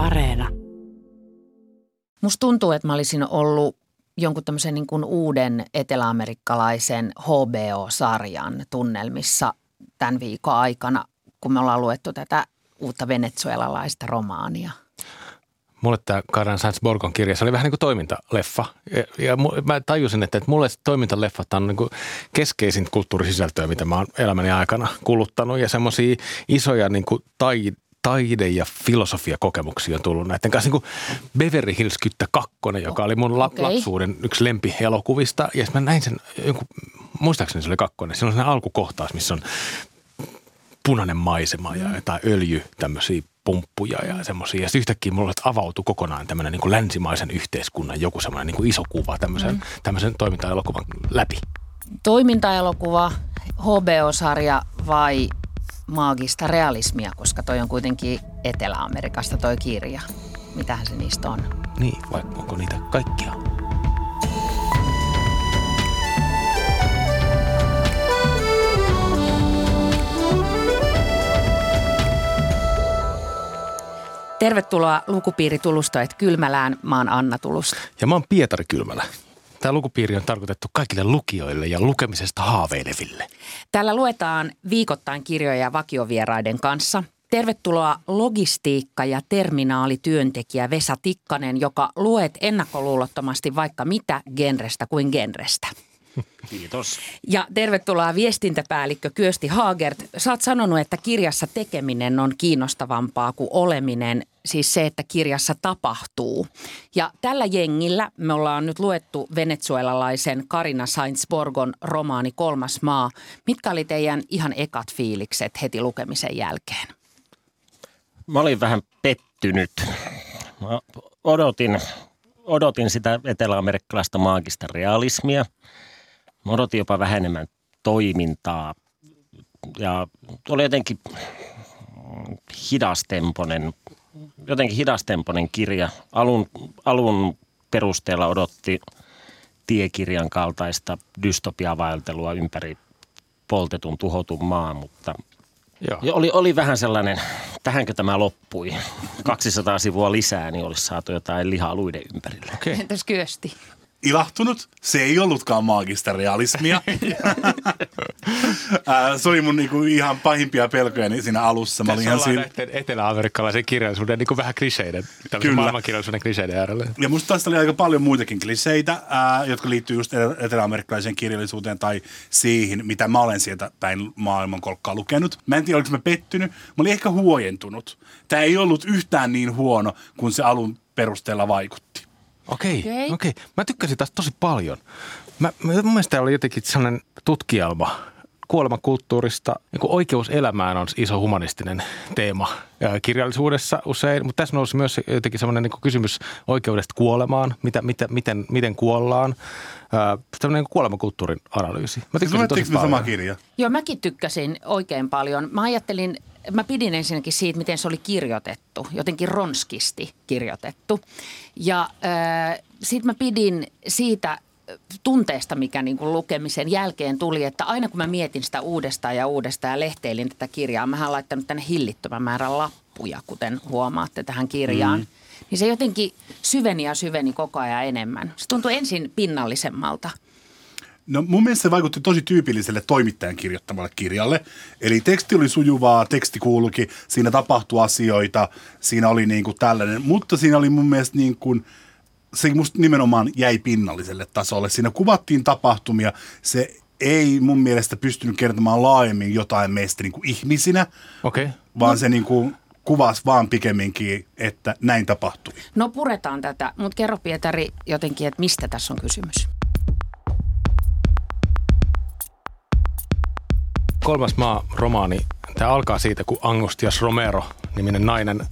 Areena. Musta tuntuu, että mä olisin ollut jonkun tämmöisen niin kuin uuden eteläamerikkalaisen HBO-sarjan tunnelmissa tämän viikon aikana, kun me ollaan luettu tätä uutta venezuelalaista romaania. Mulle tämä Karan Sainz Borgon kirja, se oli vähän niin kuin toimintaleffa. Ja, ja mä tajusin, että, että mulle toimintaleffat on niin kuin keskeisin kulttuurisisältöä, mitä mä oon elämäni aikana kuluttanut. Ja semmoisia isoja niin kuin tai, taide- ja filosofiakokemuksia on tullut näiden kanssa. Niin kuin Beverly Hills Kyttä 2, joka oli mun la- Okei. lapsuuden yksi lempielokuvista. Ja mä näin sen, jonkun, muistaakseni se oli kakkonen. Siinä on sellainen alkukohtaus, missä on punainen maisema ja jotain öljy, tämmöisiä pumppuja ja semmoisia. Ja sitten yhtäkkiä mulle avautui kokonaan tämmöinen niin kuin länsimaisen yhteiskunnan joku semmoinen niin kuin iso kuva tämmöisen, mm. tämmöisen toimintaelokuvan läpi. Toimintaelokuva, HBO-sarja vai maagista realismia, koska toi on kuitenkin Etelä-Amerikasta toi kirja. Mitähän se niistä on? Niin, vai onko niitä kaikkia? Tervetuloa lukupiiri Tulustoet Kylmälään. Mä oon Anna Tulusta. Ja mä oon Pietari Kylmälä. Tämä lukupiiri on tarkoitettu kaikille lukijoille ja lukemisesta haaveileville. Täällä luetaan viikoittain kirjoja vakiovieraiden kanssa. Tervetuloa logistiikka- ja terminaalityöntekijä Vesa Tikkanen, joka luet ennakkoluulottomasti vaikka mitä genrestä kuin genrestä. Kiitos. Ja tervetuloa viestintäpäällikkö Kyösti Haagert. Sä oot sanonut, että kirjassa tekeminen on kiinnostavampaa kuin oleminen, siis se, että kirjassa tapahtuu. Ja tällä jengillä me ollaan nyt luettu venezuelalaisen Karina Sainz-Borgon romaani Kolmas maa. Mitkä oli teidän ihan ekat fiilikset heti lukemisen jälkeen? Mä olin vähän pettynyt. Mä odotin, odotin sitä eteläamerikkalaista maagista realismia. Mä odotin jopa vähän enemmän toimintaa. Ja oli jotenkin hidastemponen, jotenkin hidastemponen kirja. Alun, alun perusteella odotti tiekirjan kaltaista dystopiavaeltelua ympäri poltetun, tuhotun maan, mutta Joo. ja oli, oli vähän sellainen, tähänkö tämä loppui? 200 sivua lisää, niin olisi saatu jotain lihaa luiden ympärille. Okei. Okay. Entäs Kyösti? Ilahtunut. Se ei ollutkaan maagista realismia. Se oli mun niinku ihan pahimpia pelkojani siinä alussa. Mä olin Tässä ihan siinä, etelä-amerikkalaisen kirjallisuuden niin kuin vähän kliseiden, Kyllä. maailmankirjallisuuden kliseiden äärellä. ja musta tästä oli aika paljon muitakin kliseitä, ää, jotka liittyy just etelä- eteläamerikkalaiseen kirjallisuuteen tai siihen, mitä mä olen sieltä päin maailmankolkkaa lukenut. Mä en tiedä, oliko mä pettynyt. Mä olin ehkä huojentunut. Tämä ei ollut yhtään niin huono, kuin se alun perusteella vaikutti. Okei, Okei. okei. okei. Mä tykkäsin tästä tosi paljon. Mä, mä, mun mielestä tää oli jotenkin sellainen tutkielma kuolemakulttuurista. Niin kuin oikeus elämään on iso humanistinen teema kirjallisuudessa usein, mutta tässä nousi myös jotenkin sellainen niin kysymys oikeudesta kuolemaan, mitä, mitä, miten, miten kuollaan. Ää, Tällainen niin kuolemakulttuurin analyysi. Mä tykkäsin tosi paljon. sama kirja? Joo, mäkin tykkäsin oikein paljon. Mä ajattelin, mä pidin ensinnäkin siitä, miten se oli kirjoitettu, jotenkin ronskisti kirjoitettu. Ja sitten mä pidin siitä tunteesta, mikä niin kuin lukemisen jälkeen tuli, että aina kun mä mietin sitä uudestaan ja uudestaan ja lehteilin tätä kirjaa, mä oon laittanut tänne hillittömän määrän lappuja, kuten huomaatte tähän kirjaan. Mm. Niin se jotenkin syveni ja syveni koko ajan enemmän. Se tuntui ensin pinnallisemmalta. No mun mielestä se vaikutti tosi tyypilliselle toimittajan kirjoittamalle kirjalle. Eli teksti oli sujuvaa, teksti kulki, siinä tapahtui asioita, siinä oli niin kuin tällainen. Mutta siinä oli mun mielestä niin kuin, se musta nimenomaan jäi pinnalliselle tasolle. Siinä kuvattiin tapahtumia, se ei mun mielestä pystynyt kertomaan laajemmin jotain meistä niin kuin ihmisinä, Okei. vaan se niin kuin kuvasi vaan pikemminkin, että näin tapahtui. No puretaan tätä, mutta kerro Pietari jotenkin, että mistä tässä on kysymys? Kolmas maa romaani. Tämä alkaa siitä, kun Angustias Romero, niminen nainen,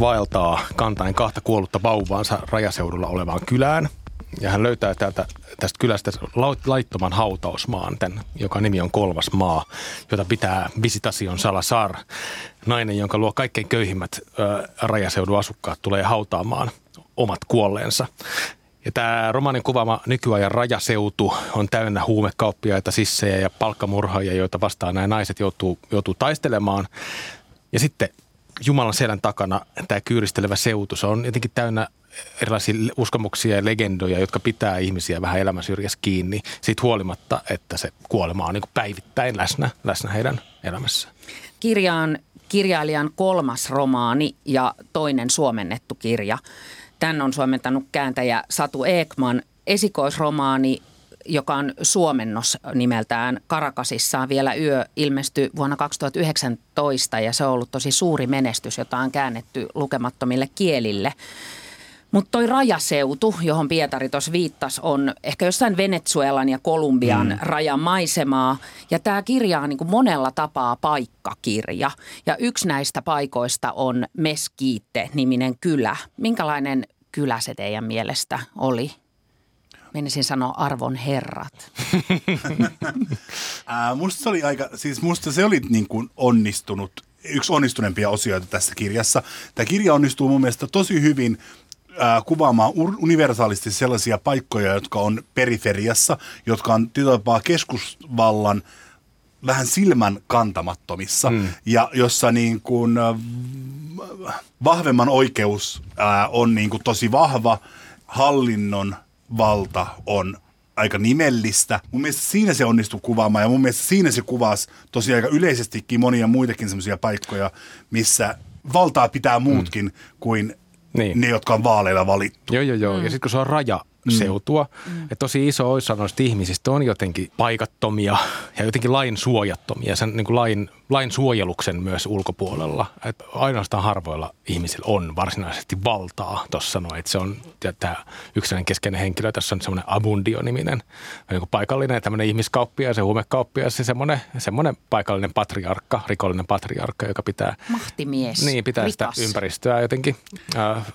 vaeltaa kantain kahta kuollutta vauvaansa rajaseudulla olevaan kylään. Ja hän löytää täältä, tästä kylästä laittoman hautausmaan, tämän, joka nimi on Kolmas maa, jota pitää Visitasion Salazar, nainen, jonka luo kaikkein köyhimmät ö, rajaseudun asukkaat tulee hautaamaan omat kuolleensa. Ja tämä romaanin kuvaama nykyajan rajaseutu on täynnä huumekauppiaita, sissejä ja palkkamurhaajia, joita vastaan nämä naiset joutuu, joutuu taistelemaan. Ja sitten Jumalan selän takana tämä kyyristelevä seutu, se on jotenkin täynnä erilaisia uskomuksia ja legendoja, jotka pitää ihmisiä vähän elämän syrjässä kiinni siitä huolimatta, että se kuolema on niin päivittäin läsnä, läsnä heidän elämässään. Kirja on kirjailijan kolmas romaani ja toinen suomennettu kirja. Tän on suomentanut kääntäjä Satu Ekman. Esikoisromaani joka on suomennos nimeltään Karakasissaan vielä yö, ilmestyi vuonna 2019 ja se on ollut tosi suuri menestys, jota on käännetty lukemattomille kielille. Mutta toi rajaseutu, johon Pietari tuossa viittasi, on ehkä jossain Venezuelan ja Kolumbian mm. rajamaisemaa. Ja tämä kirja on niin kuin monella tapaa paikkakirja. Ja yksi näistä paikoista on Meskiitte-niminen kylä. Minkälainen kylä se teidän mielestä oli? Menisin sanoa arvon herrat. Ää, musta se oli aika, siis musta se oli niin kuin onnistunut, yksi onnistuneempia osioita tässä kirjassa. Tämä kirja onnistuu mun mielestä tosi hyvin kuvaamaan universaalisti sellaisia paikkoja, jotka on periferiassa, jotka on tietyllä keskusvallan vähän silmän kantamattomissa mm. ja jossa niin kuin, vahvemman oikeus ää, on niin kuin tosi vahva, hallinnon valta on aika nimellistä. Mun mielestä siinä se onnistui kuvaamaan ja mun mielestä siinä se kuvasi tosi aika yleisestikin monia muitakin semmoisia paikkoja, missä valtaa pitää muutkin mm. kuin niin. ne, jotka on vaaleilla valittu. Joo, joo, joo. Mm. Ja sitten kun se on raja, seutua. Mm. Että tosi iso osa noista ihmisistä on jotenkin paikattomia ja jotenkin lain suojattomia, sen niin kuin lain, lain suojeluksen myös ulkopuolella. Että ainoastaan harvoilla ihmisillä on varsinaisesti valtaa tuossa sanoa, että se on tämä yksilöinen keskeinen henkilö, tässä on semmoinen Abundio-niminen niin kuin paikallinen tämmöinen ihmiskauppias ja huumekauppias ja semmoinen, semmoinen paikallinen patriarkka, rikollinen patriarkka, joka pitää... Mahtimies, Niin, pitää rikas. sitä ympäristöä jotenkin äh,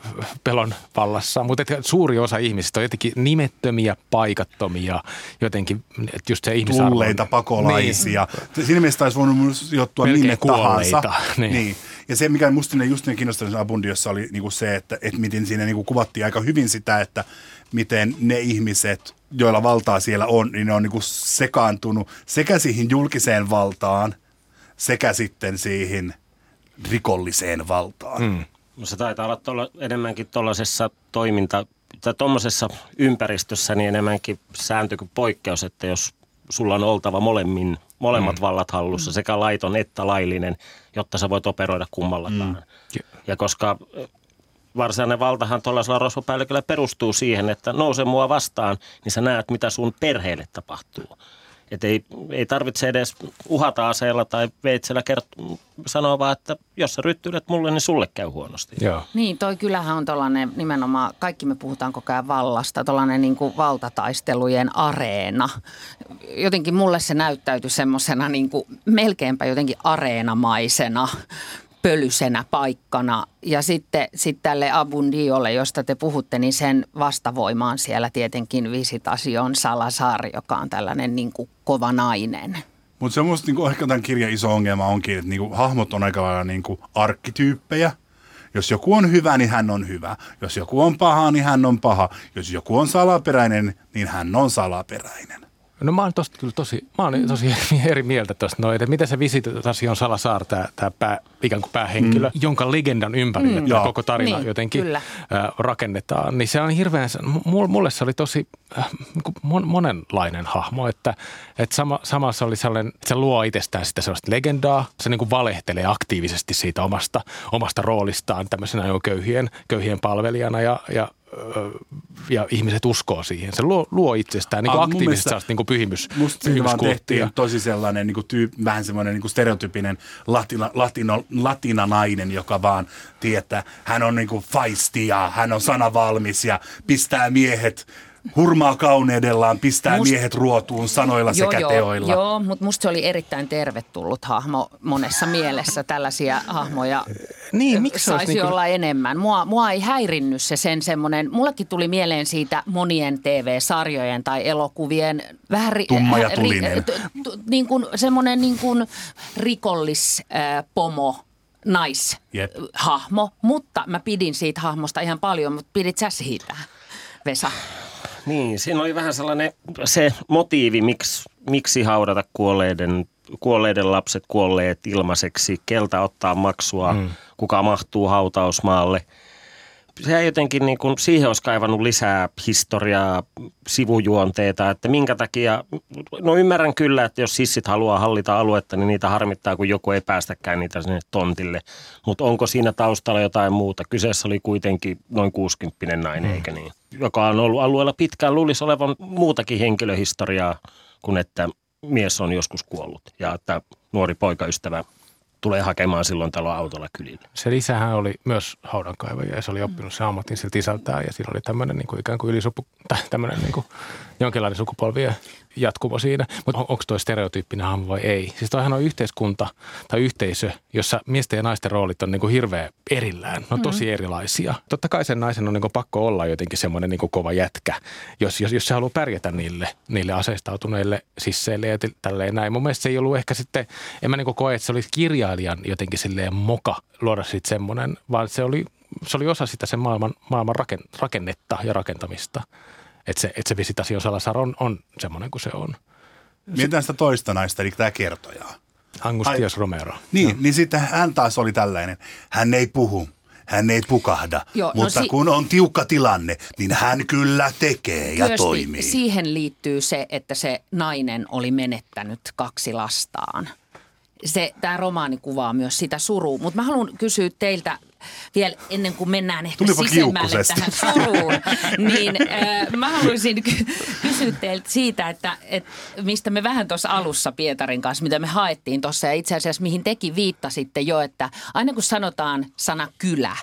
pelon vallassa. Mutta suuri osa ihmisistä on jotenkin nimettömiä, paikattomia, jotenkin, että just se ihmisarvo. Tulleita pakolaisia. Niin. Siinä mielessä taisi voinut joutua minne tahansa. Niin. niin. Ja se, mikä musta just niin Abundiossa oli niin kuin se, että, että miten siinä niin kuin kuvattiin aika hyvin sitä, että miten ne ihmiset, joilla valtaa siellä on, niin ne on niin kuin sekaantunut sekä siihen julkiseen valtaan, sekä sitten siihen rikolliseen valtaan. Mm. No se taitaa olla tuolla, enemmänkin tuollaisessa toiminta tai tuommoisessa ympäristössä niin enemmänkin sääntö kuin poikkeus, että jos sulla on oltava molemmin, molemmat mm. vallat hallussa, sekä laiton että laillinen, jotta sä voit operoida kummallakaan. Mm. Ja koska varsinainen valtahan tuollaisella rosvopäälliköllä perustuu siihen, että nouse mua vastaan, niin sä näet, mitä sun perheelle tapahtuu. Et ei, ei tarvitse edes uhata aseella tai veitsellä kert- sanoa vaan, että jos sä ryttyilet mulle, niin sulle käy huonosti. Joo. Niin, toi kyllähän on tuollainen nimenomaan, kaikki me puhutaan koko ajan vallasta, tuollainen niin kuin valtataistelujen areena. Jotenkin mulle se näyttäytyi semmoisena niin kuin melkeinpä jotenkin areenamaisena pölysenä paikkana. Ja sitten sit tälle Abundiolle, josta te puhutte, niin sen vastavoimaan siellä tietenkin Visitasion Salazar, joka on tällainen niin kuin kova nainen. Mutta se on musta niin ehkä tämän kirjan iso ongelma onkin, että niin kuin, hahmot on aika lailla niin kuin arkkityyppejä. Jos joku on hyvä, niin hän on hyvä. Jos joku on paha, niin hän on paha. Jos joku on salaperäinen, niin hän on salaperäinen. No mä oon tosta kyllä tosi, mä oon tosi eri mieltä tuosta noin, että miten se visitasi on Salasaar, tämä, tämä pää, ikään kuin päähenkilö, mm. jonka legendan ympärille mm. tämä koko tarina niin, jotenkin kyllä. rakennetaan. Niin se on hirveän, mulle se oli tosi äh, niin monenlainen hahmo, että, että sama, samassa oli sellainen, että se luo itsestään sitä sellaista legendaa, se niin kuin valehtelee aktiivisesti siitä omasta, omasta roolistaan tämmöisenä jo köyhien, köyhien palvelijana ja, ja ja ihmiset uskoo siihen. Se luo, luo itsestään niin kuin ah, aktiivisesti sellaista niin kuin pyhimys, Musta vaan tehtiin tosi sellainen niin kuin tyyp, vähän semmoinen niin kuin stereotypinen latina, latino, latinanainen, joka vaan tietää, hän on niin kuin ja hän on sanavalmis ja pistää miehet hurmaa kauneudellaan, pistää Must... miehet ruotuun sanoilla joo, sekä joo, teoilla. Joo, mutta musta se oli erittäin tervetullut hahmo monessa mielessä. Tällaisia hahmoja niin, miksi saisi niin kuin... olla enemmän. Mua, mua ei häirinnyt se sen semmoinen, mullekin tuli mieleen siitä monien TV-sarjojen tai elokuvien vähän ri, Tumma ja tulinen. Ri, t, t, niin kuin semmoinen niin kuin rikollispomo. Äh, naishahmo, yep. mutta mä pidin siitä hahmosta ihan paljon, mutta pidit sä siitä, Vesa? Niin, siinä oli vähän sellainen se motiivi, miksi, miksi haudata kuolleiden, kuolleiden lapset kuolleet ilmaiseksi, keltä ottaa maksua, mm. kuka mahtuu hautausmaalle. Se jotenkin niin kuin, siihen olisi kaivannut lisää historiaa, sivujuonteita, että minkä takia, no ymmärrän kyllä, että jos sissit haluaa hallita aluetta, niin niitä harmittaa, kun joku ei päästäkään niitä sinne tontille. Mutta onko siinä taustalla jotain muuta? Kyseessä oli kuitenkin noin 60 nainen, mm. eikä niin? Joka on ollut alueella pitkään, luulisi olevan muutakin henkilöhistoriaa kuin että mies on joskus kuollut ja että nuori poikaystävä tulee hakemaan silloin talo autolla kylille. Se lisähän oli myös haudankaivaja ja se oli oppinut se ammatin siltä isältään ja siinä oli tämmöinen niin kuin ikään kuin ylisupu, tai tämmöinen niin kuin jonkinlainen sukupolvien jatkumo siinä. Mutta on, onko tuo stereotyyppinen hahmo vai ei? Siis toihan on yhteiskunta tai yhteisö, jossa miesten ja naisten roolit on niin kuin hirveän erillään. Ne on tosi mm. erilaisia. Totta kai sen naisen on niin kuin pakko olla jotenkin semmoinen niin kuin kova jätkä, jos, jos, jos se haluaa pärjätä niille, niille aseistautuneille sisseille ja tälleen näin. Mun mielestä se ei ollut ehkä sitten, en mä niin kuin koe, että se oli kirjailijan jotenkin silleen moka luoda sitten semmoinen, vaan se oli, se oli osa sitä sen maailman, maailman rakennetta ja rakentamista että se, että se Visitasio Salazar on, on semmoinen kuin se on. Mietitään sitä toista naista, eli tämä kertoja. Angustias Ai, Romero. Niin, no. niin sitten hän taas oli tällainen. Hän ei puhu, hän ei pukahda, Joo, no mutta no si- kun on tiukka tilanne, niin hän kyllä tekee ja Kyösti, toimii. Siihen liittyy se, että se nainen oli menettänyt kaksi lastaan. Se, tämä romaani kuvaa myös sitä surua, mutta mä haluan kysyä teiltä vielä ennen kuin mennään ehkä Tulipa sisemmälle tähän suruun, niin äh, mä haluaisin kysyä teiltä siitä, että, että mistä me vähän tuossa alussa Pietarin kanssa, mitä me haettiin tuossa ja itse asiassa mihin teki viittasitte jo, että aina kun sanotaan sana kylä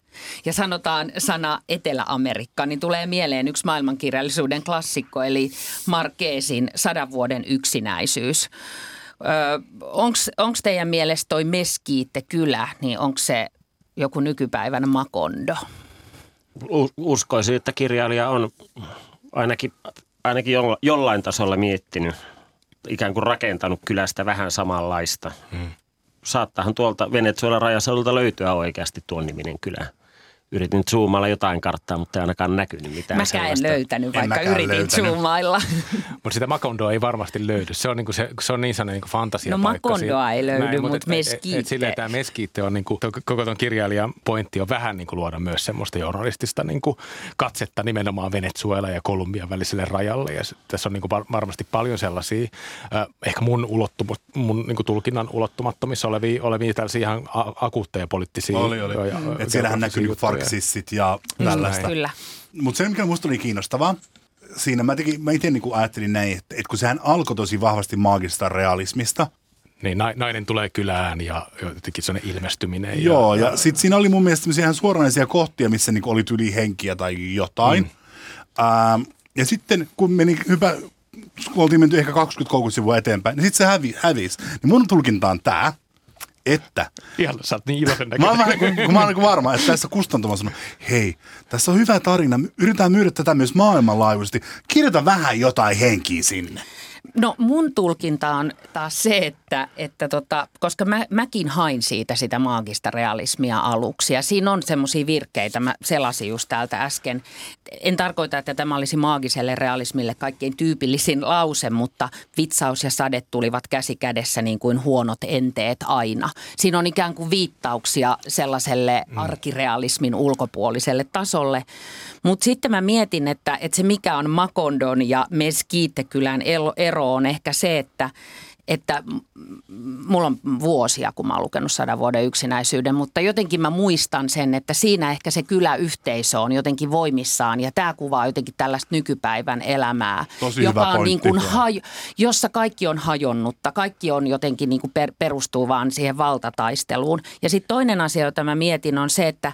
ja sanotaan sana Etelä-Amerikka, niin tulee mieleen yksi maailmankirjallisuuden klassikko, eli Markeesin sadan vuoden yksinäisyys. Onko teidän mielestä toi Meskiitte kylä, niin onko se joku nykypäivän Makondo? Uskoisin, että kirjailija on ainakin, ainakin jollain tasolla miettinyt, ikään kuin rakentanut kylästä vähän samanlaista. Hmm. Saattahan tuolta Venezuelan rajaseudulta löytyä oikeasti tuon niminen kylä yritin zoomalla jotain karttaa, mutta ei ainakaan näkynyt mitään Mäkään sellaista. en löytänyt, vaikka en yritin löytänyt. zoomailla. mutta sitä Makondoa ei varmasti löydy. Se on, niinku se, se on niin sellainen niinku fantasiapaikka. No Makondoa ei löydy, mutta mut Meskiitte. Et, et, silleen tämä Meskiitte on, niinku, koko tuon kirjailijan pointti on vähän niinku luoda myös semmoista journalistista niinku katsetta nimenomaan Venezuela ja Kolumbian väliselle rajalle. Ja tässä on niinku varmasti paljon sellaisia, äh, ehkä mun, ulottumus, mun niinku tulkinnan ulottumattomissa olevia, olevia tällaisia ihan akuutteja poliittisia. Oli, oli. Ja, mm. Et siellähän näkyy niinku marksissit ja tällaista. Kyllä. Mutta se, mikä minusta oli kiinnostavaa, siinä mä, tekin, mä itse niin ajattelin näin, että, että kun sehän alkoi tosi vahvasti maagista realismista, niin, nainen tulee kylään ja jotenkin sellainen ilmestyminen. Joo, ja, ja, sitten siinä oli mun mielestä ihan suoranaisia kohtia, missä niin oli tyli henkiä tai jotain. Mm. Ähm, ja sitten kun meni hyvä, kun oltiin menty ehkä 20-30 sivua eteenpäin, niin sitten se hävi, hävisi. Niin mun tulkinta on tämä, että... Ihan, sä oot niin iloisen Mä oon kun, kun mä oon niin varma, että tässä kustantuma sanoo, hei, tässä on hyvä tarina, yritetään myydä tätä myös maailmanlaajuisesti, kirjoita vähän jotain henkiä sinne. No mun tulkinta on taas se, että, että tota, koska mä, mäkin hain siitä sitä maagista realismia aluksi ja siinä on semmoisia virkkeitä, mä selasin just täältä äsken. En tarkoita, että tämä olisi maagiselle realismille kaikkein tyypillisin lause, mutta vitsaus ja sade tulivat käsi kädessä niin kuin huonot enteet aina. Siinä on ikään kuin viittauksia sellaiselle mm. arkirealismin ulkopuoliselle tasolle. Mutta sitten mä mietin, että, että se mikä on Makondon ja Meskiittekylän ero on ehkä se, että että mulla on vuosia, kun mä oon lukenut sadan vuoden yksinäisyyden, mutta jotenkin mä muistan sen, että siinä ehkä se kyläyhteisö on jotenkin voimissaan ja tämä kuvaa jotenkin tällaista nykypäivän elämää, Tosi joka on niin kuin haj- jossa kaikki on hajonnutta, kaikki on jotenkin niin kuin per- perustuu vaan siihen valtataisteluun. Ja sitten toinen asia, jota mä mietin on se, että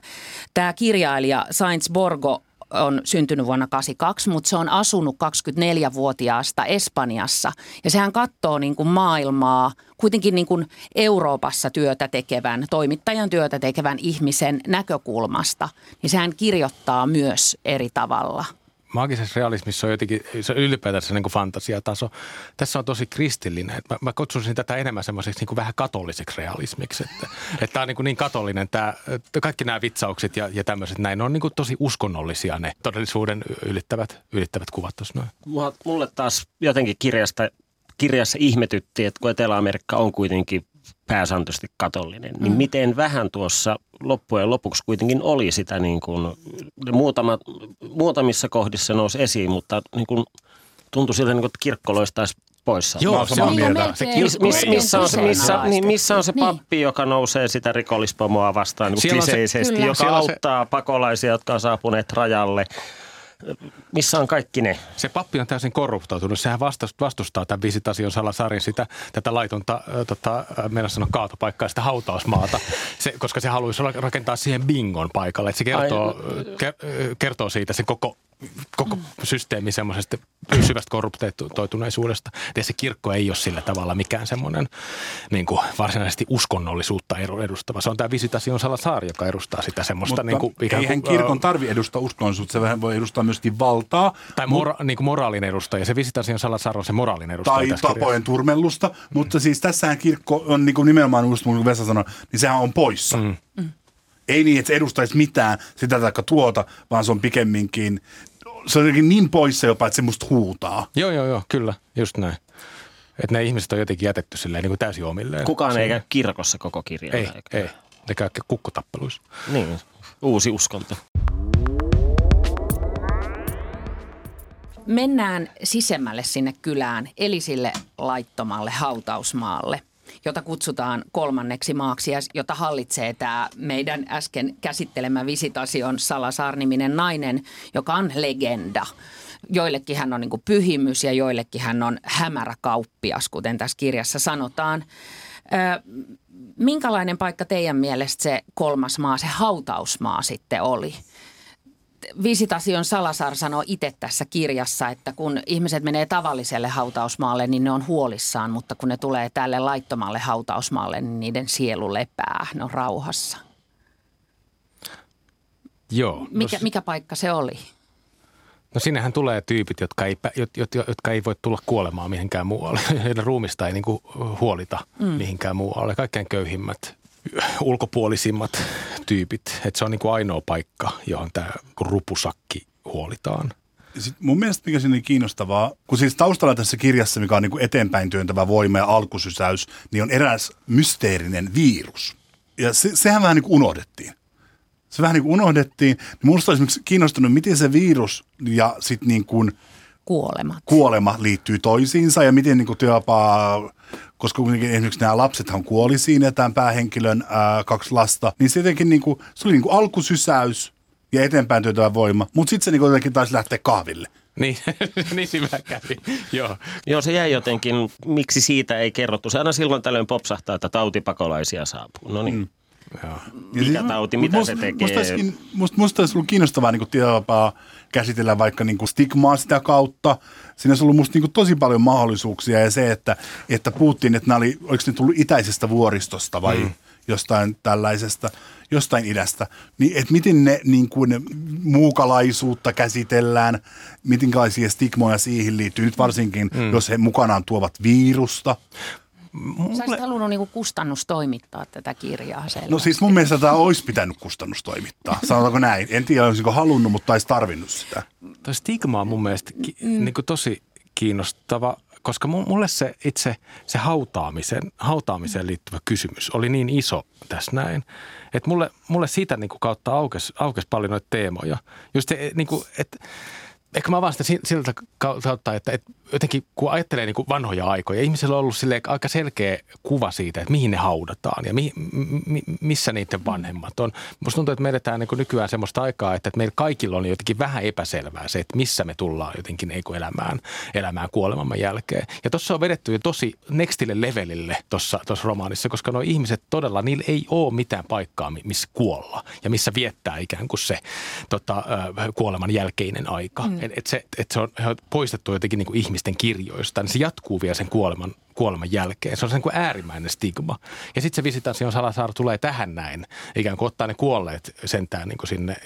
tämä kirjailija Sainz Borgo on syntynyt vuonna 82, mutta se on asunut 24-vuotiaasta Espanjassa. Ja sehän katsoo niin kuin maailmaa kuitenkin niin kuin Euroopassa työtä tekevän, toimittajan työtä tekevän ihmisen näkökulmasta. Niin sehän kirjoittaa myös eri tavalla – maagisessa realismissa on jotenkin, se on ylipäätään se niin kuin fantasiataso. Tässä on tosi kristillinen. Mä, mä kutsuisin tätä enemmän semmoiseksi niin kuin vähän katoliseksi realismiksi. Että, että tämä on niin, kuin niin katolinen, tämä, kaikki nämä vitsaukset ja, ja tämmöiset näin, ne on niin kuin tosi uskonnollisia ne todellisuuden ylittävät, ylittävät kuvat tuossa noin. Mulle taas jotenkin kirjasta, kirjassa ihmetytti, että kun Etelä-Amerikka on kuitenkin pääsääntöisesti katolinen, niin mm. miten vähän tuossa loppujen lopuksi kuitenkin oli sitä niin kuin, muutama, muutamissa kohdissa nousi esiin, mutta niin kuin, tuntui siltä, niin kuin, että kirkko loistaisi poissa. Joo, se on mieltä. Se miss, miss, missä, on, missä, niin, missä on se niin. pappi, niin. joka nousee sitä rikollispomoa vastaan niin kliseisesti, joka Siellä auttaa se... pakolaisia, jotka on saapuneet rajalle – missä on kaikki ne? Se pappi on täysin korruptoitunut. Sehän vastustaa, vastustaa tämän Visitasion salasarin sitä, tätä laitonta, tota, meillä sanoa kaatopaikkaa, sitä hautausmaata, se, koska se haluaisi rakentaa siihen bingon paikalle. Että se kertoo, Ai, kertoo siitä sen koko koko systeemi semmoisesta syvästä korruptoituneisuudesta. Ja se kirkko ei ole sillä tavalla mikään semmoinen niin kuin varsinaisesti uskonnollisuutta edustava. Se on tämä Visitasion Salazar, joka edustaa sitä semmoista. Mutta niin kuin, eihän kuin, kirkon tarvi edustaa uskonnollisuutta, se vähän voi edustaa myöskin valtaa. Tai mora, mut, niin kuin moraalin edustaja. Se Visitasion Salazar on se moraalin edustaja. Tai tapojen kirjassa. turmellusta, mutta siis tässähän kirkko on niin kuin nimenomaan, just kuin Vesa sanoi, niin sehän on poissa. Mm. Mm. Ei niin, että se edustaisi mitään sitä tai tuota, vaan se on pikemminkin se on jotenkin niin poissa jopa, että se musta huutaa. Joo, joo, joo, kyllä, just näin. Että ne ihmiset on jotenkin jätetty silleen niin kuin täysin omilleen. Kukaan ei käy kirkossa koko kirjaa. Ei, eikä. ei. Ne käy kukkotappeluissa. Niin, uusi uskonto. Mennään sisemmälle sinne kylään, eli sille laittomalle hautausmaalle jota kutsutaan kolmanneksi maaksi ja jota hallitsee tämä meidän äsken käsittelemä Visitasion Salasar-niminen nainen, joka on legenda. Joillekin hän on niin pyhimys ja joillekin hän on hämärä kauppias, kuten tässä kirjassa sanotaan. Minkälainen paikka teidän mielestä se kolmas maa, se hautausmaa sitten oli? Visitasion Salasar sanoo itse tässä kirjassa, että kun ihmiset menee tavalliselle hautausmaalle, niin ne on huolissaan, mutta kun ne tulee tälle laittomalle hautausmaalle, niin niiden sielu lepää, ne on rauhassa. Joo. Mikä, no, mikä paikka se oli? No sinnehän tulee tyypit, jotka ei, jotka ei voi tulla kuolemaan mihinkään muualle. Heidän ruumista ei niinku huolita mm. mihinkään muualle. Kaikkein köyhimmät ulkopuolisimmat tyypit. Että se on niin kuin ainoa paikka, johon tämä rupusakki huolitaan. Sitten mun mielestä mikä siinä on kiinnostavaa, kun siis taustalla tässä kirjassa, mikä on niin kuin eteenpäin työntävä voima ja alkusysäys, niin on eräs mysteerinen virus. Ja se, sehän vähän niin kuin unohdettiin. Se vähän niin kuin unohdettiin. Niin minusta olisi kiinnostunut, miten se virus ja sitten niin kuin Kuolemat. kuolema liittyy toisiinsa ja miten niin kuin työpaa koska kuitenkin esimerkiksi nämä lapsethan kuoli siinä, tämän päähenkilön ää, kaksi lasta, niin se jotenkin niin kuin, se oli niin kuin alkusysäys ja eteenpäin työtävä voima, mutta sitten se niin jotenkin taisi lähteä kahville. Niin, niin hyvä kävi. Joo. Joo, se jäi jotenkin, miksi siitä ei kerrottu. Se aina silloin tällöin popsahtaa, että tautipakolaisia saapuu. No niin. Mm. Joo. Mikä tauti, mitä must, se tekee? Musta olisi, musta olisi ollut kiinnostavaa niin kuin, käsitellä vaikka niin kuin stigmaa sitä kautta. Siinä olisi ollut musta niin kuin, tosi paljon mahdollisuuksia ja se, että, että puhuttiin, että nämä oli, oliko ne tullut itäisestä vuoristosta vai mm. jostain tällaisesta, jostain idästä. Niin, että miten ne, niin kuin, ne muukalaisuutta käsitellään, mitenlaisia stigmoja siihen liittyy, nyt varsinkin, mm. jos he mukanaan tuovat virusta – Mulle... Sä olisit halunnut niin kustannustoimittaa tätä kirjaa selvästi. No siis mun mielestä tämä olisi pitänyt kustannustoimittaa. Sanotaanko näin? En tiedä, olisiko halunnut, mutta olisi tarvinnut sitä. Tuo stigma on mun mielestä ki- mm. niin tosi kiinnostava, koska mulle se itse se hautaamisen, hautaamiseen liittyvä kysymys oli niin iso tässä näin, että mulle, mulle siitä niin kautta aukesi aukes paljon noita teemoja. Just se, niin kuin, että ehkä mä avaan sitä siltä kautta, että, että jotenkin kun ajattelee niin kuin vanhoja aikoja, ihmisillä on ollut aika selkeä kuva siitä, että mihin ne haudataan ja mi, mi, missä niiden vanhemmat on. Musta tuntuu, että me edetään niin nykyään semmoista aikaa, että, että meillä kaikilla on jotenkin vähän epäselvää se, että missä me tullaan jotenkin niin elämään, elämään kuolemamme jälkeen. Ja tuossa on vedetty jo tosi nextille levelille tuossa romaanissa, koska nuo ihmiset todella, niillä ei ole mitään paikkaa, missä kuolla ja missä viettää ikään kuin se tota, kuoleman jälkeinen aika. Mm. Että et se, et se on poistettu jotenkin niin kuin ihmisten kirjoista, niin se jatkuu vielä sen kuoleman, kuoleman jälkeen. Se on sen kuin äärimmäinen stigma. Ja sitten se visitaation Salasaar tulee tähän näin, ikään kuin ottaa ne kuolleet sentään niin kuin sinne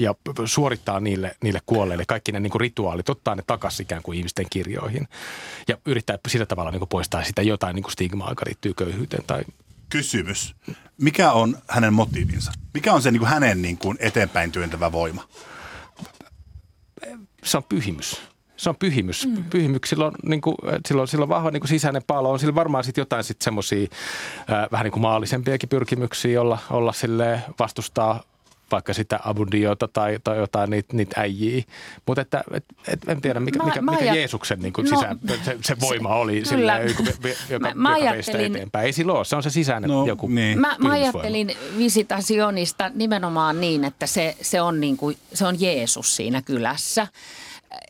ja suorittaa niille, niille kuolleille kaikki ne niin kuin rituaalit, ottaa ne takaisin ikään kuin ihmisten kirjoihin. Ja yrittää sillä tavalla niin kuin poistaa sitä jotain niin kuin stigmaa, joka liittyy köyhyyteen tai Kysymys. Mikä on hänen motiivinsa? Mikä on se niin kuin hänen niin kuin eteenpäin työntävä voima? Se on pyhimys se on pyhimys. Mm. Pyhimys, sillä on, niin kuin, sillä on, sillä on vahva niin kuin sisäinen palo. On sillä varmaan sitten jotain sitten semmoisia vähän niin kuin maallisempiakin pyrkimyksiä olla, olla sille vastustaa vaikka sitä Abundiota tai, tai jotain niitä, niitä äijiä. Mutta että, et, et, en tiedä, mikä, mä, mikä, mä mikä Jeesuksen niin kuin no, sisään, se, se voima oli, sillä, joka, joka, mä, joka eteenpäin. Ei silloin ole, se on se sisäinen no, joku niin. Mä, mä ajattelin visitationista nimenomaan niin, että se, se, on niin kuin, se on Jeesus siinä kylässä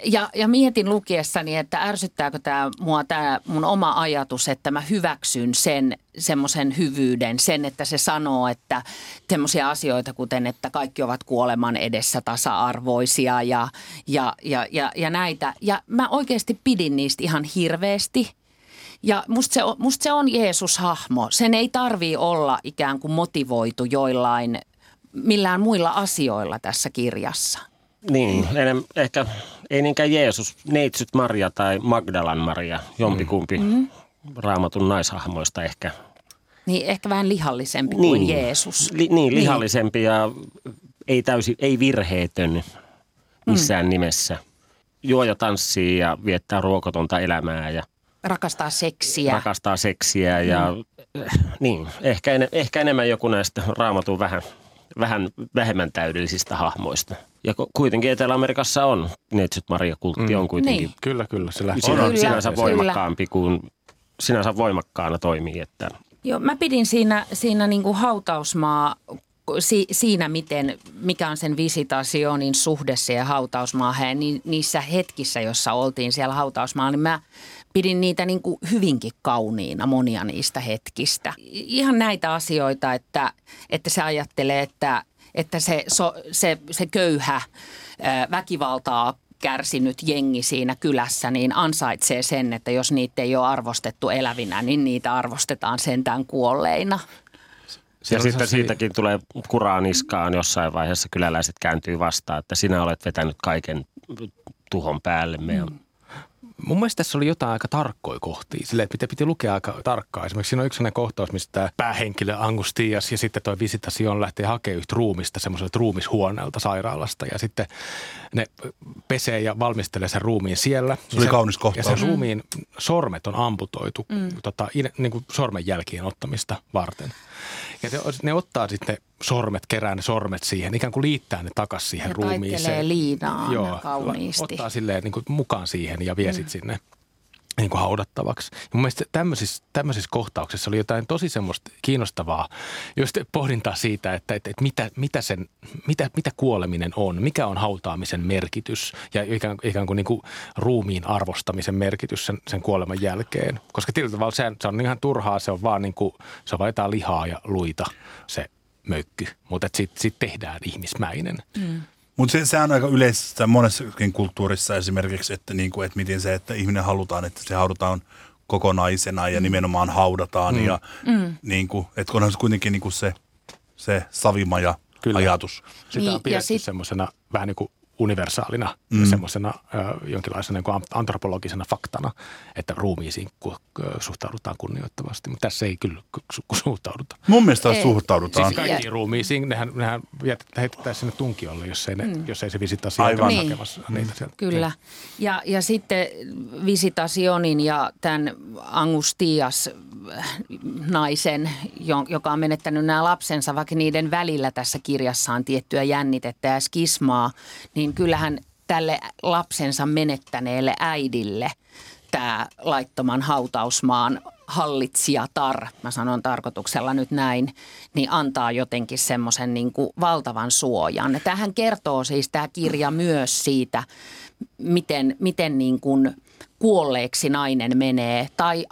ja, ja mietin lukiessani, että ärsyttääkö tämä mua tämä mun oma ajatus, että mä hyväksyn sen semmoisen hyvyyden, sen, että se sanoo, että semmoisia asioita kuten, että kaikki ovat kuoleman edessä tasa-arvoisia ja, ja, ja, ja, ja näitä. Ja mä oikeasti pidin niistä ihan hirveästi. Ja musta se, on, musta se on Jeesus-hahmo. Sen ei tarvii olla ikään kuin motivoitu joillain millään muilla asioilla tässä kirjassa. Niin, enem, ehkä ei niinkään Jeesus, Neitsyt Maria tai Magdalan Maria, jompikumpi mm. raamatun naishahmoista ehkä. Niin, ehkä vähän lihallisempi niin, kuin Jeesus. Li, niin, lihallisempi niin. ja ei täysin, ei virheetön missään mm. nimessä. Juo ja tanssii ja viettää ruokotonta elämää ja rakastaa seksiä. Rakastaa seksiä ja mm. niin, ehkä, en, ehkä enemmän joku näistä raamatun vähän, vähän vähemmän täydellisistä hahmoista. Ja kuitenkin Etelä-Amerikassa on neitsyt Maria-kultti mm. on kuitenkin. Niin. Kyllä, kyllä. Se lähtee. on kyllä, sinänsä voimakkaampi kuin sinänsä voimakkaana toimii. Että. Joo, mä pidin siinä, siinä niin kuin hautausmaa si, siinä, miten, mikä on sen visitationin suhde siihen hautausmaahan ja ni, niissä hetkissä, jossa oltiin siellä hautausmaalla, niin mä pidin niitä niin kuin hyvinkin kauniina, monia niistä hetkistä. Ihan näitä asioita, että, että se ajattelee, että – että se, so, se, se köyhä väkivaltaa kärsinyt jengi siinä kylässä, niin ansaitsee sen, että jos niitä ei ole arvostettu elävinä, niin niitä arvostetaan sentään kuolleina. Ja sitten siitäkin tulee kuraa niskaan jossain vaiheessa kyläläiset kääntyy vastaan, että sinä olet vetänyt kaiken tuhon päälle meidän mm mun mielestä tässä oli jotain aika tarkkoja kohtia, silleen, että piti, piti lukea aika tarkkaan. Esimerkiksi siinä on yksi sellainen kohtaus, mistä tämä päähenkilö Angustias ja sitten toi Visitasion lähtee hakemaan yhtä ruumista semmoiselta ruumishuoneelta sairaalasta ja sitten ne pesee ja valmistelee sen ruumiin siellä. Se oli kaunis kohtaus. Ja sen ruumiin sormet on amputoitu mm. tota, niin kuin sormenjälkien ottamista varten. Ja te, ne ottaa sitten sormet, kerää ne sormet siihen, ikään kuin liittää ne takaisin siihen ja ruumiiseen. liinaa Joo, kauniisti. ottaa silleen niin kuin mukaan siihen ja vie mm. sinne niin kuin haudattavaksi. Ja mun mielestä tämmöisissä, tämmöisissä kohtauksissa oli jotain tosi semmoista kiinnostavaa, just pohdintaa siitä, että, että, että mitä, mitä, sen, mitä, mitä kuoleminen on, mikä on hautaamisen merkitys ja ikään, ikään kuin, niin kuin ruumiin arvostamisen merkitys sen, sen kuoleman jälkeen. Koska tietyllä tavalla se, se on ihan turhaa, se on vaan niin kuin, se on vaan lihaa ja luita se mökky, mutta sitten sit tehdään ihmismäinen. Mm. Mutta se, se on aika yleistä monessakin kulttuurissa esimerkiksi, että, niinku, että miten se, että ihminen halutaan, että se haudataan kokonaisena ja mm. nimenomaan haudataan. Mm. Ja, mm. Niinku, että onhan se kuitenkin niinku se, se savimaja Kyllä. ajatus. Sitä niin, on pidetty sit... semmoisena vähän niin kuin universaalina mm. semmoisena jonkinlaisena niin antropologisena faktana, että ruumiisiin suhtaudutaan kunnioittavasti. Mutta tässä ei kyllä suhtauduta. Mun mielestä ei. suhtaudutaan. Siis kaikkiin ruumiisiin, nehän, nehän heitetään sinne tunkiolle, jos ei, ne, mm. jos ei se visitasiaan niin. hakemassa mm. niitä sieltä. Kyllä. Ja, ja sitten visitasionin ja tämän Angustias naisen, joka on menettänyt nämä lapsensa, vaikka niiden välillä tässä kirjassa on tiettyä jännitettä ja skismaa, niin kyllähän tälle lapsensa menettäneelle äidille tämä laittoman hautausmaan hallitsijatar, mä sanon tarkoituksella nyt näin, niin antaa jotenkin semmoisen niin valtavan suojan. Tähän kertoo siis tämä kirja myös siitä, miten, miten niin kuin kuolleeksi nainen menee tai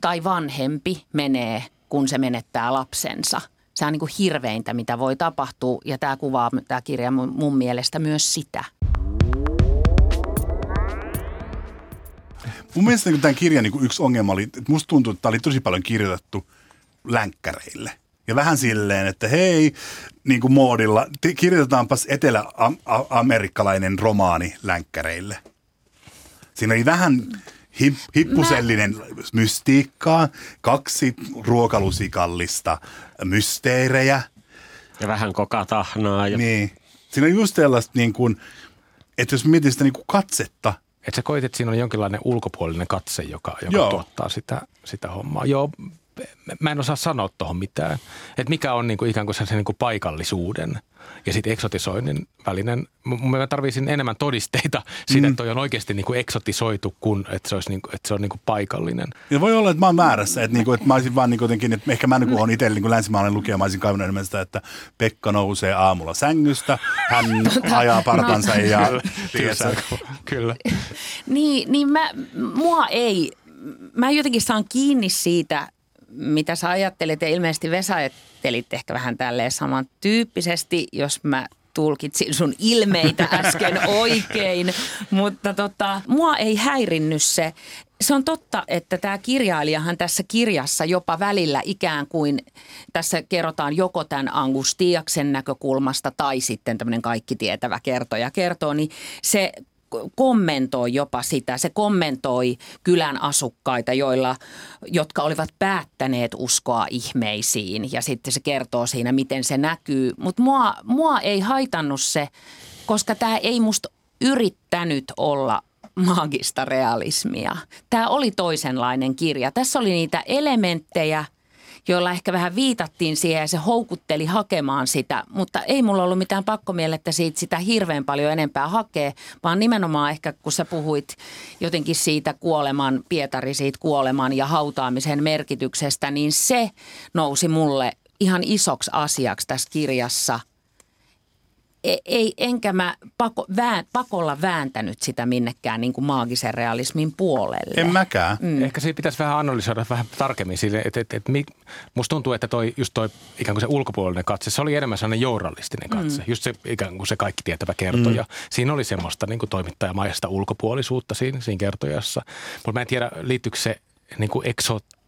tai vanhempi menee, kun se menettää lapsensa. Se on niin kuin hirveintä, mitä voi tapahtua ja tämä kuvaa tämä kirja mun, mun mielestä myös sitä. Mun mielestä niin tämän kirjan niin yksi ongelma oli, että musta tuntuu, että tämä oli tosi paljon kirjoitettu länkkäreille. Ja vähän silleen, että hei, niin kuin moodilla, kirjoitetaanpas etelä-amerikkalainen romaani länkkäreille. Siinä oli vähän hip, hippusellinen Mä... mystiikkaa, kaksi ruokalusikallista mysteerejä. Ja vähän kokatahnaa. Ja... Niin. Siinä on just tällaista niin kuin, että jos mietit sitä niin kuin katsetta, Että sä koit, että siinä on jonkinlainen ulkopuolinen katse, joka, joka Joo. tuottaa sitä, sitä hommaa. Joo, mä en osaa sanoa tuohon mitään. Että mikä on niinku ikään kuin se, se niinku paikallisuuden ja sitten eksotisoinnin välinen. Mä tarvisin enemmän todisteita siitä, Mm. että toi on oikeasti niinku eksotisoitu, kun että se, olisi niinku, että se on niinku paikallinen. Ja voi olla, että mä oon väärässä, että, niinku, että mä olisin vaan niinku jotenkin, että ehkä mä niin on itse niin länsimaalainen lukija, mä olisin kaivannut enemmän sitä, että Pekka nousee aamulla sängystä, hän ajaa partansa ja tiedätkö, Kyllä. Niin, niin mä, mua ei, mä jotenkin saan kiinni siitä, mitä sä ajattelet ja ilmeisesti Vesa ajattelit ehkä vähän tälleen samantyyppisesti, jos mä tulkitsin sun ilmeitä äsken oikein, mutta tota, mua ei häirinnyt se. Se on totta, että tämä kirjailijahan tässä kirjassa jopa välillä ikään kuin, tässä kerrotaan joko tämän Angus Tiaksen näkökulmasta tai sitten tämmöinen kaikki tietävä kertoja kertoo, niin se kommentoi jopa sitä. Se kommentoi kylän asukkaita, joilla, jotka olivat päättäneet uskoa ihmeisiin. Ja sitten se kertoo siinä, miten se näkyy. Mutta mua, mua ei haitannut se, koska tämä ei musta yrittänyt olla maagista realismia. Tämä oli toisenlainen kirja. Tässä oli niitä elementtejä – joilla ehkä vähän viitattiin siihen ja se houkutteli hakemaan sitä, mutta ei mulla ollut mitään pakkomielettä siitä sitä hirveän paljon enempää hakea, vaan nimenomaan ehkä kun sä puhuit jotenkin siitä kuoleman, Pietari siitä kuoleman ja hautaamisen merkityksestä, niin se nousi mulle ihan isoksi asiaksi tässä kirjassa – ei, ei, enkä mä pako, vään, pakolla vääntänyt sitä minnekään niin kuin maagisen realismin puolelle. en mäkään. Mm. Ehkä siitä pitäisi vähän analysoida vähän tarkemmin sille, että, että, että mi, musta tuntuu, että toi, just toi ikään kuin se ulkopuolinen katse, se oli enemmän sellainen journalistinen katse. Mm. Just se ikään kuin se kaikki tietävä kertoja. Mm. Siinä oli semmoista niin kuin toimittajamaista ulkopuolisuutta siinä, siinä kertojassa. Mutta mä en tiedä, liittyykö se niin kuin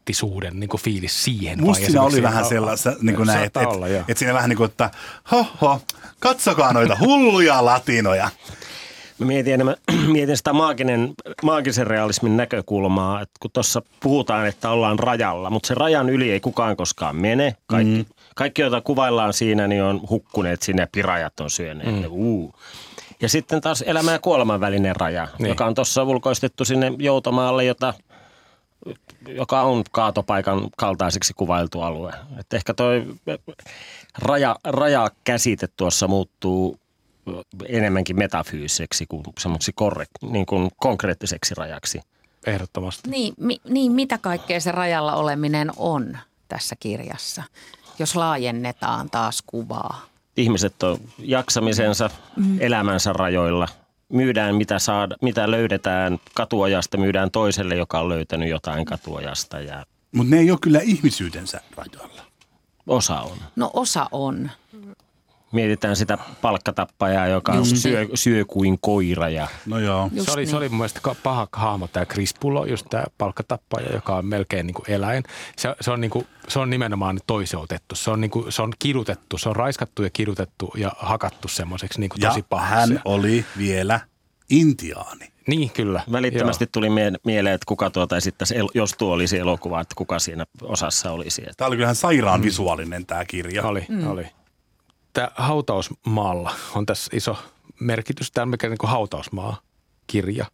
eksoottisuuden niin kuin fiilis siihen. Musta siinä oli vähän sellaista, niin kuin näin, että et, olla, joo. et siinä vähän niin kuin, että ho, ho, katsokaa noita hulluja latinoja. Mä mietin, enemmän, mietin sitä maaginen, maagisen realismin näkökulmaa, että kun tuossa puhutaan, että ollaan rajalla, mutta se rajan yli ei kukaan koskaan mene. Kaikki, mm. kaikki joita kuvaillaan siinä, niin on hukkuneet sinne ja pirajat on syöneet. Mm. Uu. Ja sitten taas elämän ja kuoleman välinen raja, niin. joka on tuossa ulkoistettu sinne joutomaalle, jota, joka on kaatopaikan kaltaiseksi kuvailtu alue. Et ehkä toi raja, rajakäsite tuossa muuttuu enemmänkin metafyyseksi kuin semmoiksi korrekt, niin kuin konkreettiseksi rajaksi. Ehdottomasti. Niin, mi, niin, mitä kaikkea se rajalla oleminen on tässä kirjassa, jos laajennetaan taas kuvaa? Ihmiset on jaksamisensa, elämänsä rajoilla. Myydään mitä, saada, mitä löydetään katuojasta, myydään toiselle, joka on löytänyt jotain katuojasta ja Mutta ne ei ole kyllä ihmisyytensä rajoilla. osa on. No osa on. Mietitään sitä palkkatappajaa, joka Just niin. syö, syö kuin koira ja No joo. Just se, oli, niin. se oli mun mielestä paha hahmo tämä Chris Pulo, just tämä palkkatappaja, joka on melkein niin kuin eläin. Se, se, on niin kuin, se on nimenomaan toiseutettu. Se on, niin kuin, se on kidutettu, se on raiskattu ja kidutettu ja hakattu semmoiseksi niin kuin Ja tosi pahaksi. hän oli vielä intiaani. Niin, kyllä. välittömästi tuli mie- mieleen, että kuka tuota esittäisi, jos tuo olisi elokuva, että kuka siinä osassa olisi. Tämä oli kyllähän sairaan visuaalinen tämä kirja. Joo, oli, mm. oli. Tämä hautausmaalla on tässä iso merkitys. Tämä on mikä niin kuin hautausmaa-kirja.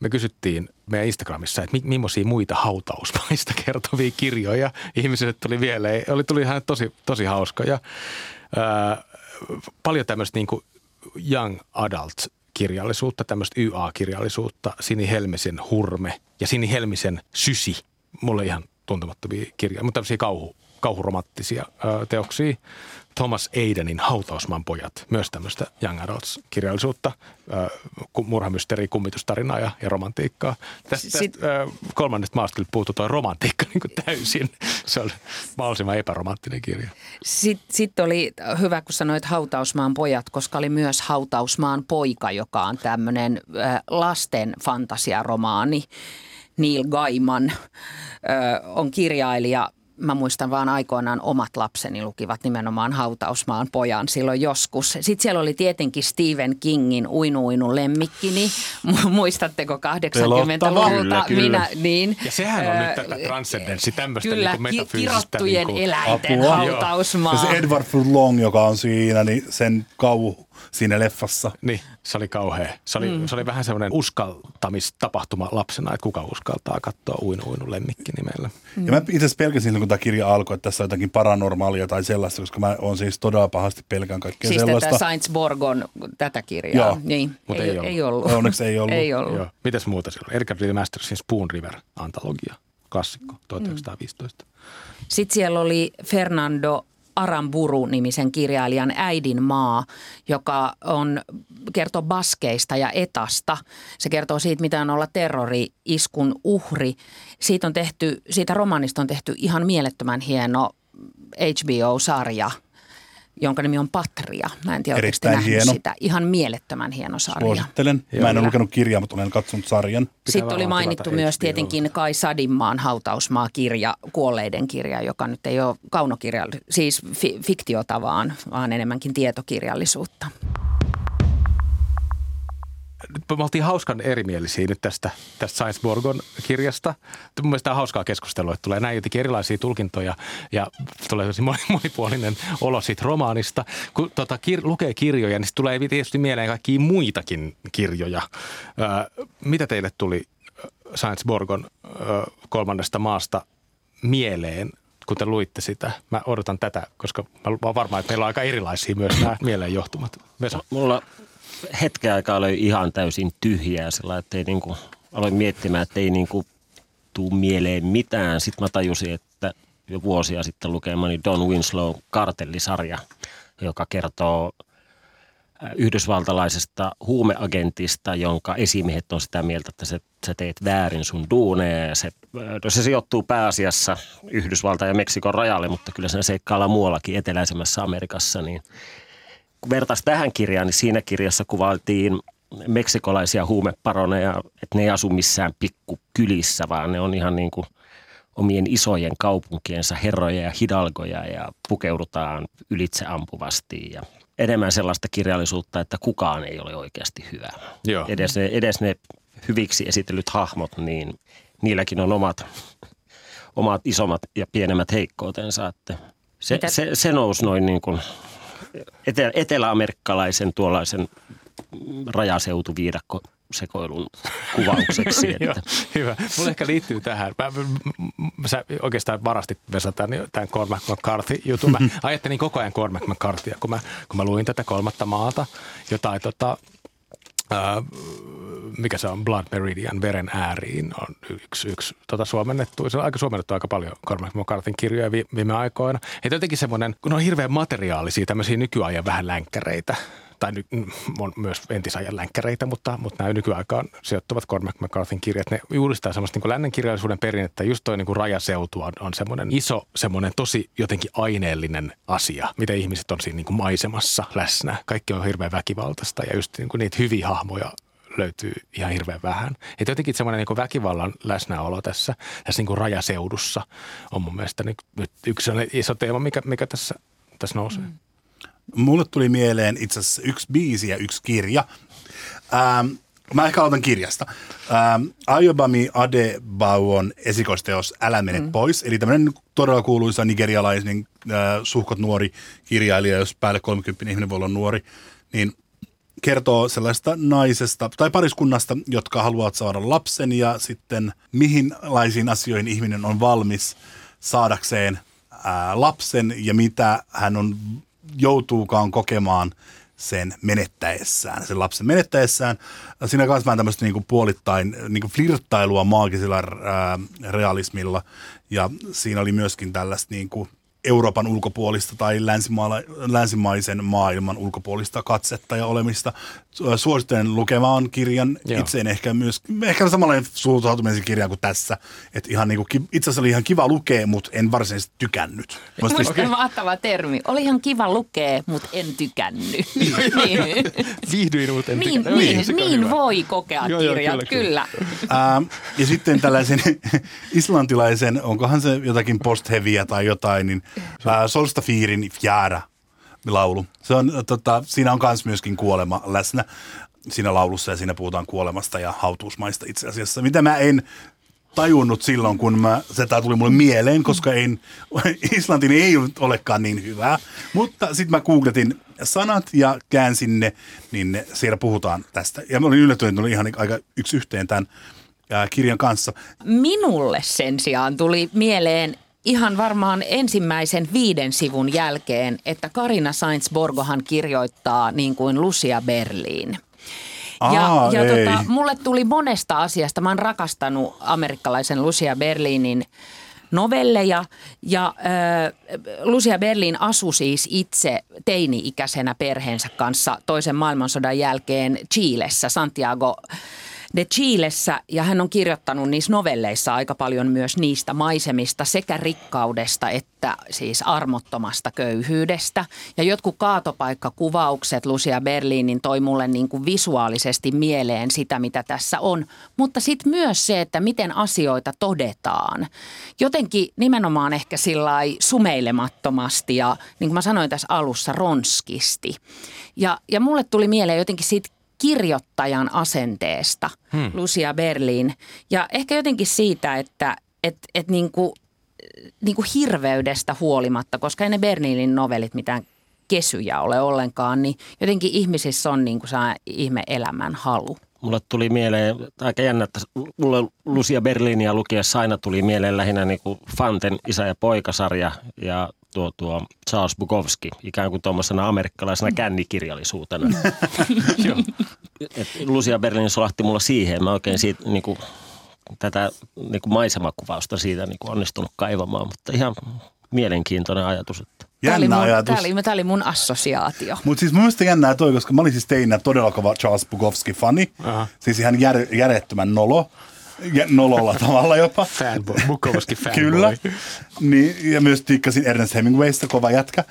Me kysyttiin meidän Instagramissa, että mi- millaisia muita hautausmaista kertovia kirjoja ihmisille tuli vielä. Oli, tuli ihan tosi, tosi hauskoja. Ää, paljon tämmöistä niin young adult kirjallisuutta, tämmöistä YA-kirjallisuutta, Sini Helmisen Hurme ja Sini Helmisen Sysi. Mulle ihan tuntemattomia kirjoja, mutta tämmöisiä kauhu, kauhuromanttisia ää, teoksia. Thomas Aidenin Hautausmaan pojat, myös tämmöistä young adults-kirjallisuutta, ää, ku- murhamysteri, kummitustarinaa ja, ja romantiikkaa. Tästä, Sit- tästä ää, kolmannesta maasta kyllä puuttuu tuo romantiikka niin kuin täysin. Se on mahdollisimman epäromanttinen kirja. Sitten sit oli hyvä, kun sanoit Hautausmaan pojat, koska oli myös Hautausmaan poika, joka on tämmöinen äh, lasten fantasiaromaani. Neil Gaiman äh, on kirjailija mä muistan vaan aikoinaan omat lapseni lukivat nimenomaan Hautausmaan pojan silloin joskus. Sitten siellä oli tietenkin Stephen Kingin Uinu Uinu lemmikkini. Muistatteko 80-luvulta? Minä, niin. Ja sehän on nyt tätä transcendenssi, tämmöistä Kyllä, niin metafyysistä. kirottujen niin eläinten apua. hautausmaa. Ja se Edward Furlong, joka on siinä, niin sen kauhu siinä leffassa. Niin, se oli kauhea. Se oli, mm. se oli vähän semmoinen uskaltamistapahtuma lapsena, että kuka uskaltaa katsoa uinu uinu lemmikki nimellä. Mm. Ja mä itse asiassa pelkäsin kun tämä kirja alkoi, että tässä on jotakin paranormaalia tai sellaista, koska mä oon siis todella pahasti pelkään kaikkea siis sellaista. Siis tätä Sainz Borgon tätä kirjaa. Joo. Niin, Mut ei, ei, ollut. ei ollut. Onneksi ei ollut. ei ollut. Joo. Mitäs muuta siellä? Erika Mastersin Spoon River-antologia, klassikko 1915. Mm. Sitten siellä oli Fernando Aramburu-nimisen kirjailijan Äidin maa, joka on, kertoo baskeista ja etasta. Se kertoo siitä, mitä on olla terrori-iskun uhri. Siitä, on tehty, siitä romanista on tehty ihan mielettömän hieno HBO-sarja – jonka nimi on Patria. Mä en tiedä, Erittäin hieno. sitä. Ihan mielettömän hieno sarja. Suosittelen. Mä en ole lukenut kirjaa, mutta olen katsonut sarjan. Pitää Sitten oli mainittu myös tietenkin Kai Sadinmaan hautausmaa-kirja, kuolleiden kirja, joka nyt ei ole kaunokirja, siis fi- fiktiota vaan, vaan enemmänkin tietokirjallisuutta me oltiin hauskan erimielisiä nyt tästä, tästä Science Borgon kirjasta. Mun mielestä on hauskaa keskustelua, että tulee näin jotenkin erilaisia tulkintoja ja tulee tosi monipuolinen olo siitä romaanista. Kun tota, kir- lukee kirjoja, niin tulee tietysti mieleen kaikkia muitakin kirjoja. Ö, mitä teille tuli Science Borgon ö, kolmannesta maasta mieleen kun te luitte sitä. Mä odotan tätä, koska mä olen varma, että meillä on aika erilaisia myös nämä mieleenjohtumat. Vesa. Mulla hetken aikaa oli ihan täysin tyhjää sillä, että ei niinku, aloin miettimään, että ei niinku tuu mieleen mitään. Sitten mä tajusin, että jo vuosia sitten lukemani Don Winslow kartellisarja, joka kertoo äh, yhdysvaltalaisesta huumeagentista, jonka esimiehet on sitä mieltä, että sä, sä teet väärin sun duuneja. Se, äh, no se sijoittuu pääasiassa Yhdysvaltain ja Meksikon rajalle, mutta kyllä sen seikkailla muuallakin eteläisemmässä Amerikassa, niin – kun vertaisi tähän kirjaan, niin siinä kirjassa kuvailtiin meksikolaisia huumeparoneja, että ne ei asu missään pikkukylissä, vaan ne on ihan niin kuin omien isojen kaupunkiensa herroja ja hidalgoja ja pukeudutaan ylitseampuvasti ja enemmän sellaista kirjallisuutta, että kukaan ei ole oikeasti hyvä. Joo. Edes, ne, edes ne hyviksi esitellyt hahmot, niin niilläkin on omat, omat isommat ja pienemmät heikkoutensa. Että se, se, se nousi noin niin kuin etelä- eteläamerikkalaisen tuollaisen rajaseutuviidakko sekoilun kuvaukseksi. että. Joo, hyvä. Mulla ehkä liittyy tähän. Mä, sä oikeastaan varastit Vesa tämän, tämän Cormac McCarthy-jutun. Mä ajattelin koko ajan Cormac McCarthyä, kun mä, kun mä luin tätä kolmatta maata, jota tota, mikä se on, Blood Meridian, veren ääriin, on yksi, yksi tota suomennettu. Se on aika suomennettu aika paljon Cormac McCarthyn kirjoja viime aikoina. Että jotenkin semmoinen, kun on hirveän materiaalisia tämmöisiä nykyajan vähän länkkäreitä, tai ny, on myös entisajan länkkäreitä, mutta, mutta nämä nykyaikaan sijoittuvat Cormac McCarthyn kirjat, ne juuristaa semmoista niin lännen kirjallisuuden perinnettä. Just toi niin kuin rajaseutu on, on semmoinen iso, semmoinen tosi jotenkin aineellinen asia, miten ihmiset on siinä niin kuin maisemassa läsnä. Kaikki on hirveän väkivaltaista ja just niin kuin niitä hyviä hahmoja löytyy ihan hirveän vähän. Että jotenkin semmoinen niin väkivallan läsnäolo tässä, tässä niin kuin rajaseudussa on mun mielestä nyt, nyt yksi iso teema, mikä, mikä tässä, tässä nousee. Mm. Mulle tuli mieleen itse asiassa yksi biisi ja yksi kirja. Ähm, mä ehkä aloitan kirjasta. Ähm, Ayobami Adebayon esikoisteos Älä mene mm. pois. Eli tämmöinen todella kuuluisa nigerialainen äh, suhkot nuori kirjailija, jos päälle 30 ihminen voi olla nuori, niin kertoo sellaista naisesta tai pariskunnasta, jotka haluavat saada lapsen ja sitten mihinlaisiin asioihin ihminen on valmis saadakseen ää, lapsen ja mitä hän on joutuukaan kokemaan sen menettäessään, sen lapsen menettäessään. Siinä kanssa vähän tämmöistä niinku puolittain niinku flirttailua maagisella ää, realismilla ja siinä oli myöskin tällaista niinku Euroopan ulkopuolista tai länsimaisen maailman ulkopuolista katsetta ja olemista. Suosittelen lukemaan kirjan. Joo. Itse en ehkä myös, ehkä samanlainen suhtautuminen kirjaan kuin tässä. Että ihan niin kuin, itse asiassa oli ihan kiva lukea, mutta en varsinaisesti tykännyt. Musta okay. mahtava termi. Oli ihan kiva lukea, mutta en tykännyt. niin. Viihdyin, mutta en niin, tykännyt. Niin, niin, niin voi kokea joo, kirjat, joo, kyllä. kyllä. kyllä. Ähm, ja sitten tällaisen islantilaisen, onkohan se jotakin post tai jotain, niin Solstafirin Fjära laulu. Se on, tota, siinä on myös myöskin kuolema läsnä siinä laulussa ja siinä puhutaan kuolemasta ja hautuusmaista itse asiassa. Mitä mä en tajunnut silloin, kun mä, se tuli mulle mieleen, koska en, Islantin ei olekaan niin hyvää. Mutta sitten mä googletin sanat ja käänsin ne, niin ne, siellä puhutaan tästä. Ja mä olin yllättynyt, että oli ihan aika yksi yhteen tämän kirjan kanssa. Minulle sen sijaan tuli mieleen ihan varmaan ensimmäisen viiden sivun jälkeen, että Karina Sainz-Borgohan kirjoittaa niin kuin Lucia Berliin. Ja, Aa, ja tota, mulle tuli monesta asiasta. Mä oon rakastanut amerikkalaisen Lucia Berliinin novelleja ja äh, Lucia Berlin asui siis itse teini-ikäisenä perheensä kanssa toisen maailmansodan jälkeen Chiilessä, Santiago de Chilessä ja hän on kirjoittanut niissä novelleissa aika paljon myös niistä maisemista sekä rikkaudesta että siis armottomasta köyhyydestä. Ja jotkut kaatopaikkakuvaukset Lucia Berliinin toi mulle niin kuin visuaalisesti mieleen sitä, mitä tässä on. Mutta sitten myös se, että miten asioita todetaan. Jotenkin nimenomaan ehkä sillä sumeilemattomasti ja niin kuin mä sanoin tässä alussa, ronskisti. Ja, ja mulle tuli mieleen jotenkin siitä kirjoittajan asenteesta, hmm. Lucia Berlin. Ja ehkä jotenkin siitä, että et, et niin kuin, niin kuin hirveydestä huolimatta, koska ei ne Berliinin novellit mitään kesyjä ole ollenkaan, niin jotenkin ihmisissä on niin kuin ihme elämän halu. Mulle tuli mieleen, aika jännä, että mulle Lucia Berlinia lukiessa aina tuli mieleen lähinnä niin kuin Fanten isä- ja poikasarja ja tuo, tuo Charles Bukowski ikään kuin tuommoisena amerikkalaisena mm. kännikirjallisuutena. Lucia Berlin solahti mulla siihen. Mä oikein siitä niin kuin, tätä niin kuin maisemakuvausta siitä niin kuin onnistunut kaivamaan, mutta ihan mielenkiintoinen ajatus. Että. Jännä tämä oli, mun, ajatus. Tämä oli, tämä oli mun assosiaatio. Mutta siis mun mielestä jännää toi, koska mä olin siis teinä todella kova Charles Bukowski-fani. Aha. Siis ihan jär, järjettömän nolo ja nololla tavalla jopa. Fanboy, Bukowski fanboy. Kyllä. Niin, ja myös tikkasin Ernest Hemingwaysta, kova jätkä.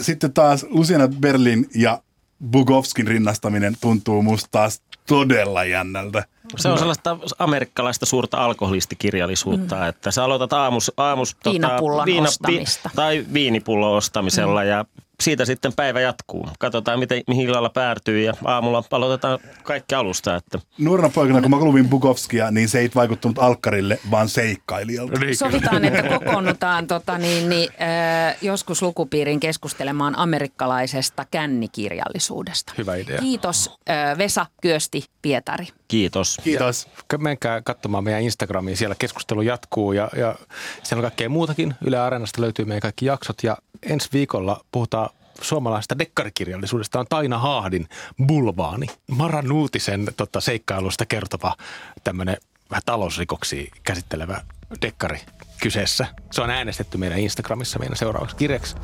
Sitten taas Luciana Berlin ja Bukowskin rinnastaminen tuntuu musta taas todella jännältä. Se on sellaista amerikkalaista suurta alkoholistikirjallisuutta, mm. että sä aloitat aamus, aamus tota, viina, ostamista. Vi, tai viinipullon ostamisella mm. ja siitä sitten päivä jatkuu. Katsotaan, miten, mihin illalla päätyy ja aamulla aloitetaan kaikki alusta. Että. Nuorena poikana, kun mä luvin Bukovskia, niin se ei vaikuttanut alkkarille, vaan seikkailijalta. Niin, Sovitaan, että kokoonnutaan tota, niin, niin, äh, joskus lukupiirin keskustelemaan amerikkalaisesta kännikirjallisuudesta. Hyvä idea. Kiitos äh, Vesa Kyösti Pietari. Kiitos. Kiitos. Ja menkää katsomaan meidän Instagramiin, siellä keskustelu jatkuu ja, ja siellä on kaikkea muutakin. Yle Areenasta löytyy meidän kaikki jaksot ja ensi viikolla puhutaan suomalaisesta dekkarikirjallisuudesta on Taina Haahdin Bulvaani. Mara Nuutisen tota, seikkailusta kertova tämmöinen vähän talousrikoksia käsittelevä dekkari kyseessä. Se on äänestetty meidän Instagramissa meidän seuraavaksi kirjaksi.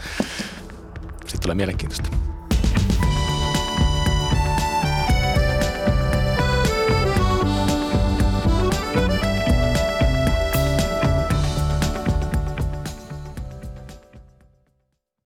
Sitten tulee mielenkiintoista.